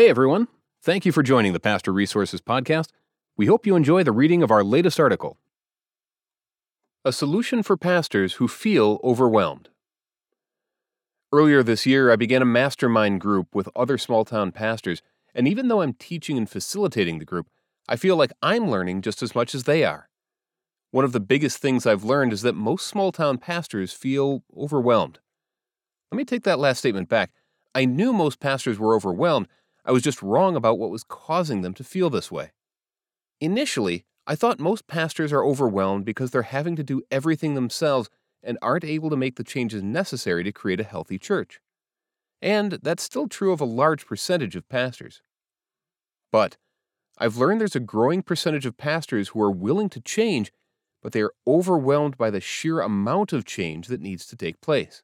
Hey, everyone. Thank you for joining the Pastor Resources Podcast. We hope you enjoy the reading of our latest article A Solution for Pastors Who Feel Overwhelmed. Earlier this year, I began a mastermind group with other small town pastors, and even though I'm teaching and facilitating the group, I feel like I'm learning just as much as they are. One of the biggest things I've learned is that most small town pastors feel overwhelmed. Let me take that last statement back. I knew most pastors were overwhelmed I was just wrong about what was causing them to feel this way. Initially, I thought most pastors are overwhelmed because they're having to do everything themselves and aren't able to make the changes necessary to create a healthy church. And that's still true of a large percentage of pastors. But I've learned there's a growing percentage of pastors who are willing to change, but they are overwhelmed by the sheer amount of change that needs to take place.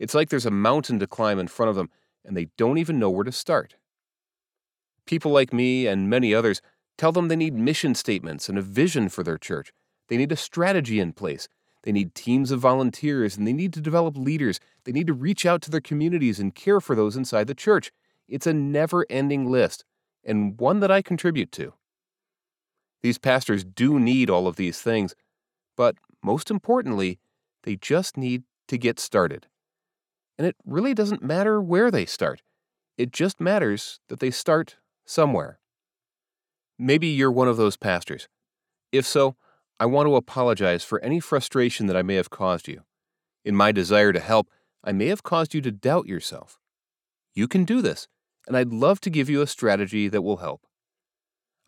It's like there's a mountain to climb in front of them, and they don't even know where to start. People like me and many others tell them they need mission statements and a vision for their church. They need a strategy in place. They need teams of volunteers and they need to develop leaders. They need to reach out to their communities and care for those inside the church. It's a never ending list, and one that I contribute to. These pastors do need all of these things, but most importantly, they just need to get started. And it really doesn't matter where they start, it just matters that they start somewhere. Maybe you're one of those pastors. If so, I want to apologize for any frustration that I may have caused you. In my desire to help, I may have caused you to doubt yourself. You can do this, and I'd love to give you a strategy that will help.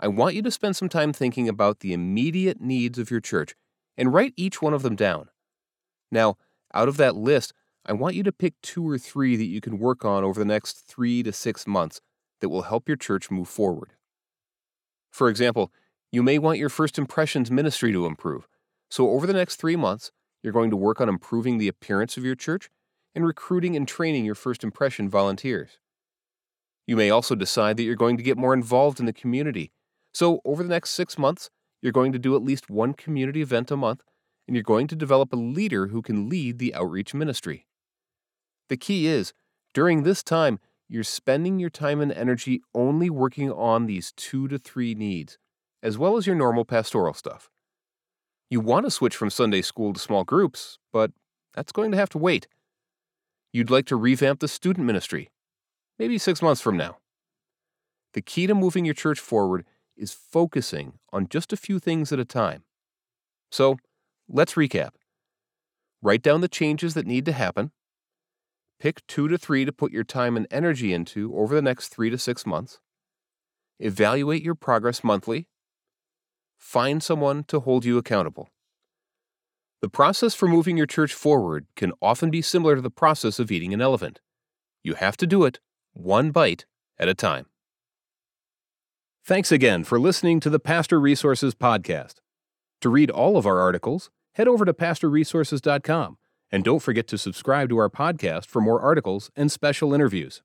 I want you to spend some time thinking about the immediate needs of your church and write each one of them down. Now, out of that list, I want you to pick two or three that you can work on over the next three to six months that will help your church move forward. For example, you may want your first impressions ministry to improve. So, over the next three months, you're going to work on improving the appearance of your church and recruiting and training your first impression volunteers. You may also decide that you're going to get more involved in the community. So, over the next six months, you're going to do at least one community event a month, and you're going to develop a leader who can lead the outreach ministry. The key is, during this time, you're spending your time and energy only working on these two to three needs, as well as your normal pastoral stuff. You want to switch from Sunday school to small groups, but that's going to have to wait. You'd like to revamp the student ministry, maybe six months from now. The key to moving your church forward is focusing on just a few things at a time. So, let's recap. Write down the changes that need to happen Pick two to three to put your time and energy into over the next three to six months. Evaluate your progress monthly. Find someone to hold you accountable. The process for moving your church forward can often be similar to the process of eating an elephant. You have to do it one bite at a time. Thanks again for listening to the Pastor Resources Podcast. To read all of our articles, head over to pastorresources.com and don't forget to subscribe to our podcast for more articles and special interviews.